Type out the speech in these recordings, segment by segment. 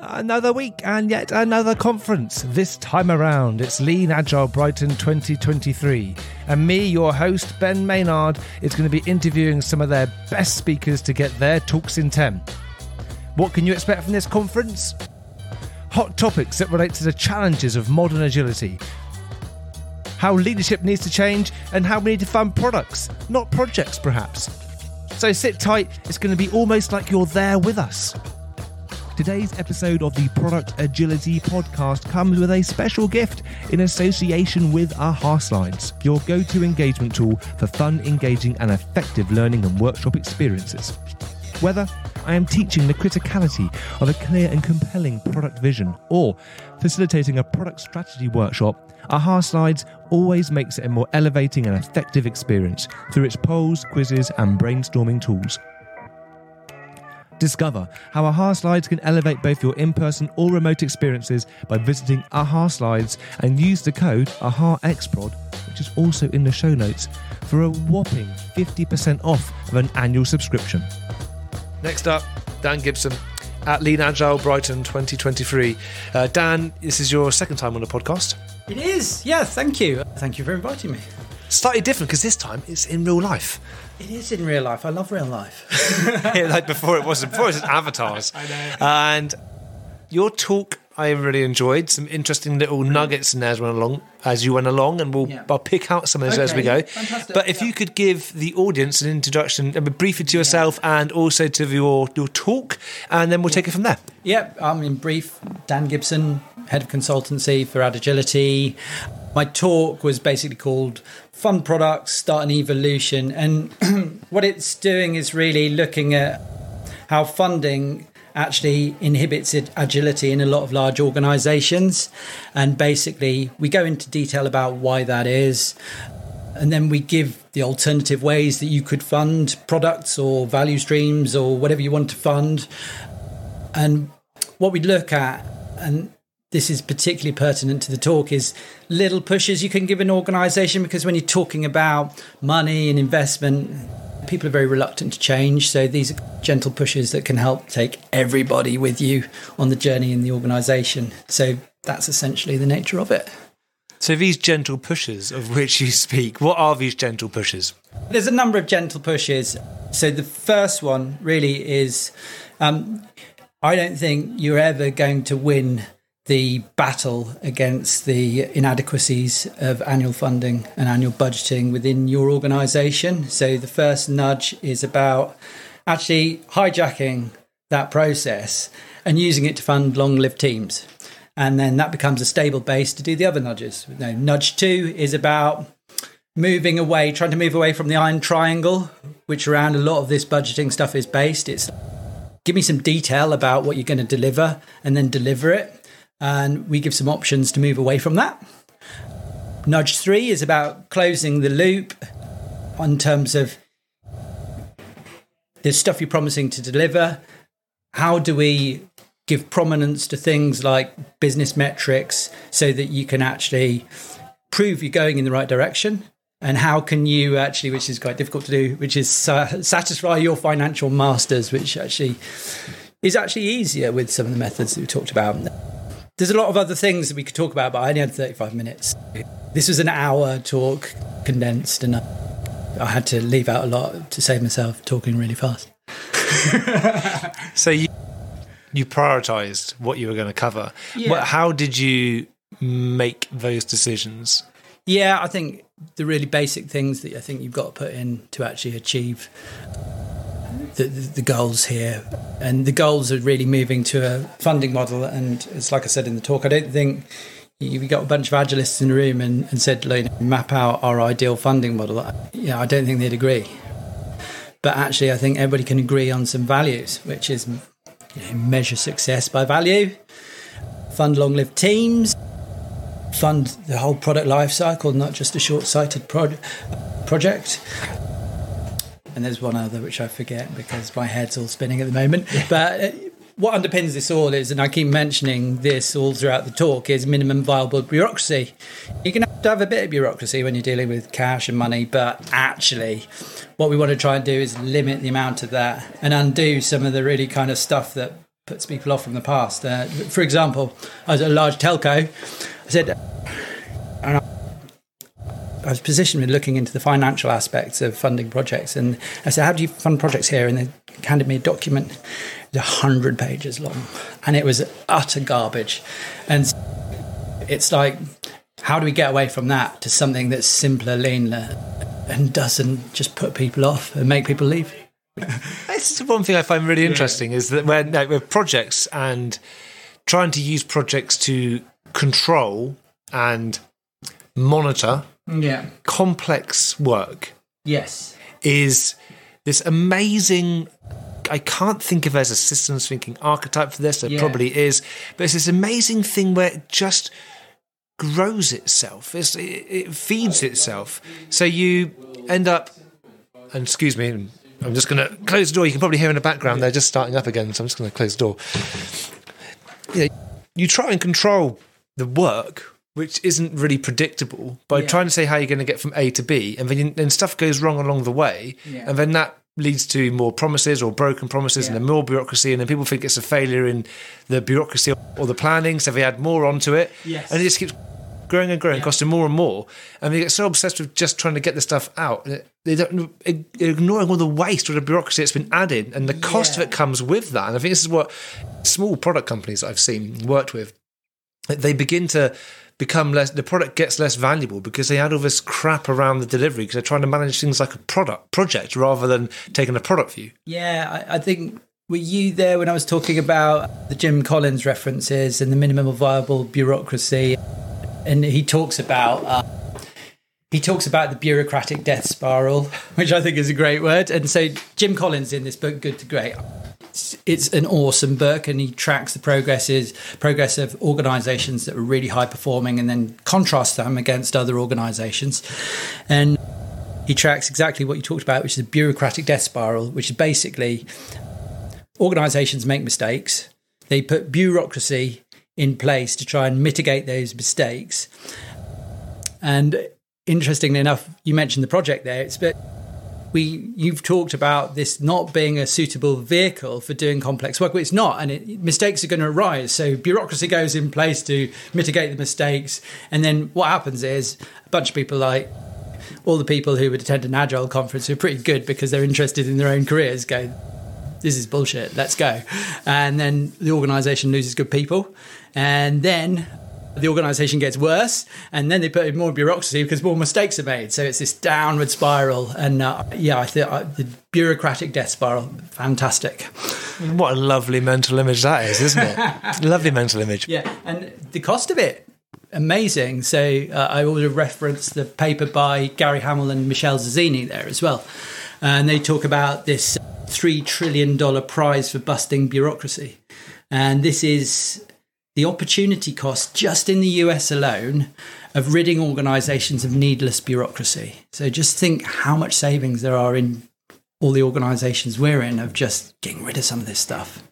Another week and yet another conference. This time around, it's Lean Agile Brighton 2023. And me, your host, Ben Maynard, is going to be interviewing some of their best speakers to get their talks in 10. What can you expect from this conference? Hot topics that relate to the challenges of modern agility, how leadership needs to change, and how we need to fund products, not projects perhaps. So sit tight, it's going to be almost like you're there with us. Today's episode of the Product Agility Podcast comes with a special gift in association with AhaSlides, your go to engagement tool for fun, engaging, and effective learning and workshop experiences. Whether I am teaching the criticality of a clear and compelling product vision or facilitating a product strategy workshop, AhaSlides always makes it a more elevating and effective experience through its polls, quizzes, and brainstorming tools. Discover how AhaSlides can elevate both your in person or remote experiences by visiting AhaSlides and use the code AHAXPROD, which is also in the show notes, for a whopping 50% off of an annual subscription. Next up, Dan Gibson at Lean Agile Brighton 2023. Uh, Dan, this is your second time on the podcast. It is, yeah, thank you. Thank you for inviting me. Slightly different because this time it's in real life. It is in real life. I love real life. yeah, like before it wasn't. Before it was avatars. I know. And your talk I really enjoyed. Some interesting little mm. nuggets in there as went along as you went along, and we'll Yeah. I'll pick out some of those as we go. fantastic, But if yeah. you could give the audience an introduction, uh, a briefly to yourself and also to your your talk, and then we'll take it from there. Yep, I'm in brief. Dan Gibson, head of consultancy for Ad Agility. My talk was basically called Fund Products Start an Evolution. And what it's doing is really looking at how funding actually inhibits agility in a lot of large organizations. And basically, we go into detail about why that is. And then we give the alternative ways that you could fund products or value streams or whatever you want to fund. And what we look at, and this is particularly pertinent to the talk, is little pushes you can give an organization because when you're talking about money and investment, people are very reluctant to change. So these are gentle pushes that can help take everybody with you on the journey in the organization. So that's essentially the nature of it. So these gentle pushes of which you speak, what are these gentle pushes? There's a number of gentle pushes. So the first one really is um, I don't think you're ever going to win the battle against the inadequacies of annual funding and annual budgeting within your organization. So the first nudge is about actually hijacking that process and using it to fund long lived teams. And then that becomes a stable base to do the other nudges. No, nudge two is about moving away, trying to move away from the iron triangle, which around a lot of this budgeting stuff is based. It's give me some detail about what you're going to deliver and then deliver it. And we give some options to move away from that. Nudge three is about closing the loop on terms of the stuff you're promising to deliver. How do we give prominence to things like business metrics so that you can actually prove you're going in the right direction? And how can you actually, which is quite difficult to do, which is uh, satisfy your financial masters, which actually is actually easier with some of the methods that we talked about. There's a lot of other things that we could talk about, but I only had 35 minutes. This was an hour talk condensed, and I, had to leave out a lot to save myself talking really fast. So you you prioritized what you were going to cover. Yeah. How did you make those decisions? Yeah, I think the really basic things that I think you've got to put in to actually achieve the, the, goals here. And the goals are really moving to a funding model. And it's like I said in the talk, I don't think we got a bunch of agilists in the room and, and said, "Look, map out our ideal funding model. Yeah, I don't think they'd agree. But actually, I think everybody can agree on some values, which is you know, measure success by value, fund long lived teams, fund the whole product life cycle, not just a short sighted pro- project. And there's one other which I forget because my head's all spinning at the moment. But uh, what underpins this all is, and I keep mentioning this all throughout the talk, is minimum viable bureaucracy. You can have to have a bit of bureaucracy when you're dealing with cash and money, but actually, what we want to try and do is limit the amount of that and undo some of the really kind of stuff that puts people off from the past. Uh, for example, I was at a large telco. I said, I was positioned with looking into the financial aspects of funding projects, and I said, "How do you fund projects here?" And they handed me a document, it was hundred pages long, and it was utter garbage. And it's like, how do we get away from that to something that's simpler, leaner, and doesn't just put people off and make people leave? This is one thing I find really interesting is that when like, with projects and trying to use projects to control and monitor Yeah. complex work Yes. is this amazing. I can't think of it as a systems thinking archetype for this. It Yeah. probably is, but it's this amazing thing where it just grows itself. It's, it, it feeds itself. So you end up. And excuse me, I'm just going to close the door. You can probably hear in the background they're just starting up again, so I'm just going to close the door. You, know, you try and control the work, which isn't really predictable, by Yeah. trying to say how you're going to get from A to B, and then and stuff goes wrong along the way, Yeah. and then that leads to more promises or broken promises and then more bureaucracy, and then people think it's a failure in the bureaucracy or the planning, so they add more onto it, Yes. and it just keeps growing and growing, costing more and more, and they get so obsessed with just trying to get the stuff out, they don't ignoring all the waste or the bureaucracy that's been added, and the cost Yeah. it comes with that. And I think this is what small product companies I've seen worked with they begin to become less the product gets less valuable because they add all this crap around the delivery because they're trying to manage things like a product project rather than taking a product view Yeah, I, I think were you there when I was talking about the Jim Collins references and the minimum viable bureaucracy? And he talks about uh, he talks about the bureaucratic death spiral, which I think is a great word. And so Jim Collins in this book, Good to Great. It's, it's an awesome book, and he tracks the progresses progress of organisations that are really high performing, and then contrasts them against other organisations. And he tracks exactly what you talked about, which is a bureaucratic death spiral, which is basically organizations make mistakes. They put bureaucracy in place to try and mitigate those mistakes. And interestingly enough, you mentioned the project there. It's but we you've talked about this not being a suitable vehicle for doing complex work. Well, it's not, and it, mistakes are going to arise. So bureaucracy goes in place to mitigate the mistakes, and then what happens is a bunch of people like all the people who would attend an agile conference who are pretty good because they're interested in their own careers go this is bullshit let's go and then the organization loses good people and then the organization gets worse and then they put in more bureaucracy because more mistakes are made. So it's this downward spiral and uh, yeah i think uh, the bureaucratic death spiral fantastic. What a lovely mental image that is isn't it? Lovely mental image. Yeah and the cost of it amazing. So uh, i also referenced the paper by Gary Hamel and Michele Zanini there as well. And they talk about this $3 trillion prize for busting bureaucracy. And this is the opportunity cost just in the US alone of ridding organizations of needless bureaucracy. So just think how much savings there are in all the organizations we're in of just getting rid of some of this stuff.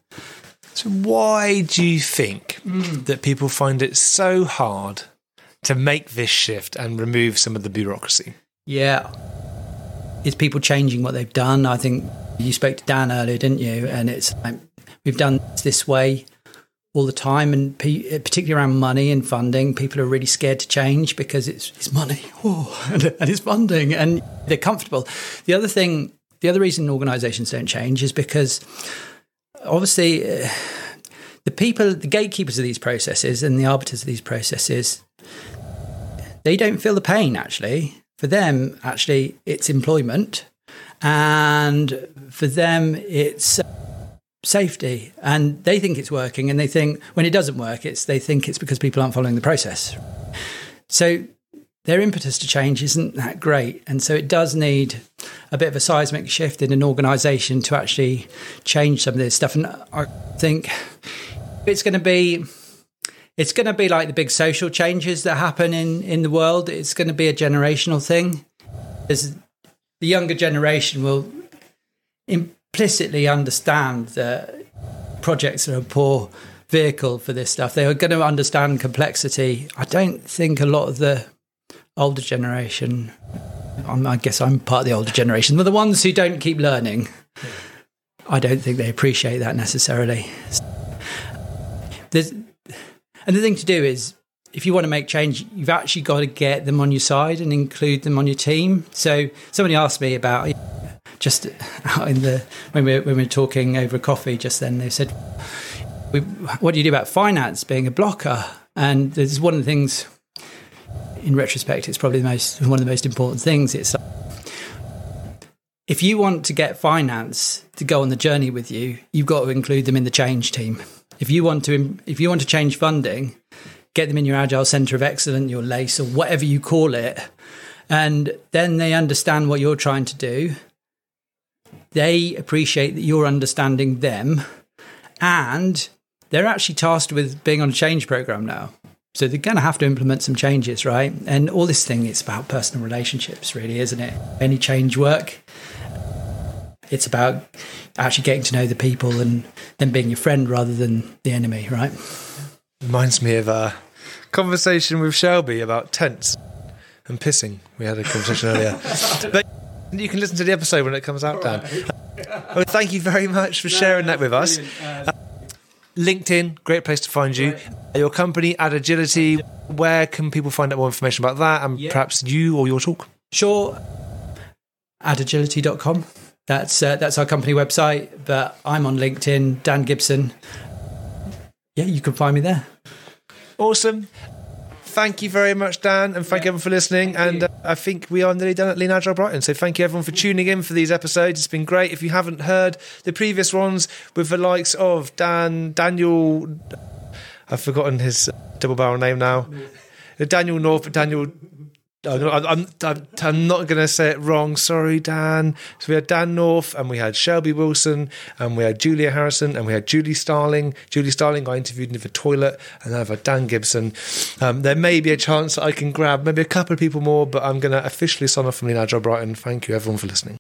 so why do you think hmm. that people find it so hard to make this shift and remove some of the bureaucracy Yeah. It's people changing what they've done. I think you spoke to Dan earlier, didn't you? And it's like, we've done this this way all the time, and pe- particularly around money and funding, people are really scared to change because it's, it's money and, and it's funding and they're comfortable. The other thing, the other reason organizations don't change is because obviously uh, the people, the gatekeepers of these processes and the arbiters of these processes, they don't feel the pain actually. For them, actually, it's employment. And for them, it's safety. And they think it's working. And they think when it doesn't work, it's they think it's because people aren't following the process. So their impetus to change isn't that great. And so it does need a bit of a seismic shift in an organization to actually change some of this stuff. And I think it's going to be it's going to be like the big social changes that happen in in the world it's going to be a generational thing as the younger generation will implicitly understand that projects are a poor vehicle for this stuff. They are going to understand complexity. I don't think a lot of the older generation i guess i'm part of the older generation but the ones who don't keep learning i don't think they appreciate that necessarily. There's and the thing to do is if you want to make change, you've actually got to get them on your side and include them on your team. So somebody asked me about just out in the when we when we were talking over coffee just then. They said, "What do you do about finance being a blocker?" And there's one of the things. In retrospect, it's probably the most one of the most important things. It's if you want to get finance to go on the journey with you, you've got to include them in the change team. If you want to, if you want to change funding, get them in your agile center of excellence, your LACE, or whatever you call it, and then they understand what you're trying to do. They appreciate that you're understanding them, and they're actually tasked with being on a change program now. So they're going to have to implement some changes, right? And all this thing, it's about personal relationships, really, isn't it? Any change work, it's about actually getting to know the people and them being your friend rather than the enemy, right? Reminds me of a conversation with Shelby about tents and pissing. We had a conversation earlier. But you can listen to the episode when it comes out, Dan. Well, thank you very much for sharing that with us. Uh, LinkedIn, great place to find you. Your company, Ad Agility, where can people find out more information about that and yeah. perhaps you or your talk? Sure. Adagility.com. That's uh, that's our company website, but I'm on LinkedIn, Dan Gibson. Yeah, you can find me there. Awesome. Thank you very much, Dan, and thank yeah. everyone for listening. Thank and uh, I think we are nearly done at Lean Agile Brighton. So thank you everyone for tuning in for these episodes. It's been great. If you haven't heard the previous ones with the likes of Dan, Daniel, I've forgotten his double barrel name now. Daniel North, Daniel I'm, I'm, I'm not going to say it wrong. Sorry, Dan. So we had Dan North and we had Shelby Wilson and we had Julia Harrison and we had Julie Starling. Julie Starling, I interviewed in the toilet, and I've had Dan Gibson. Um, there may be a chance that I can grab maybe a couple of people more, but I'm going to officially sign off from Lean Agile Brighton. Thank you, everyone, for listening.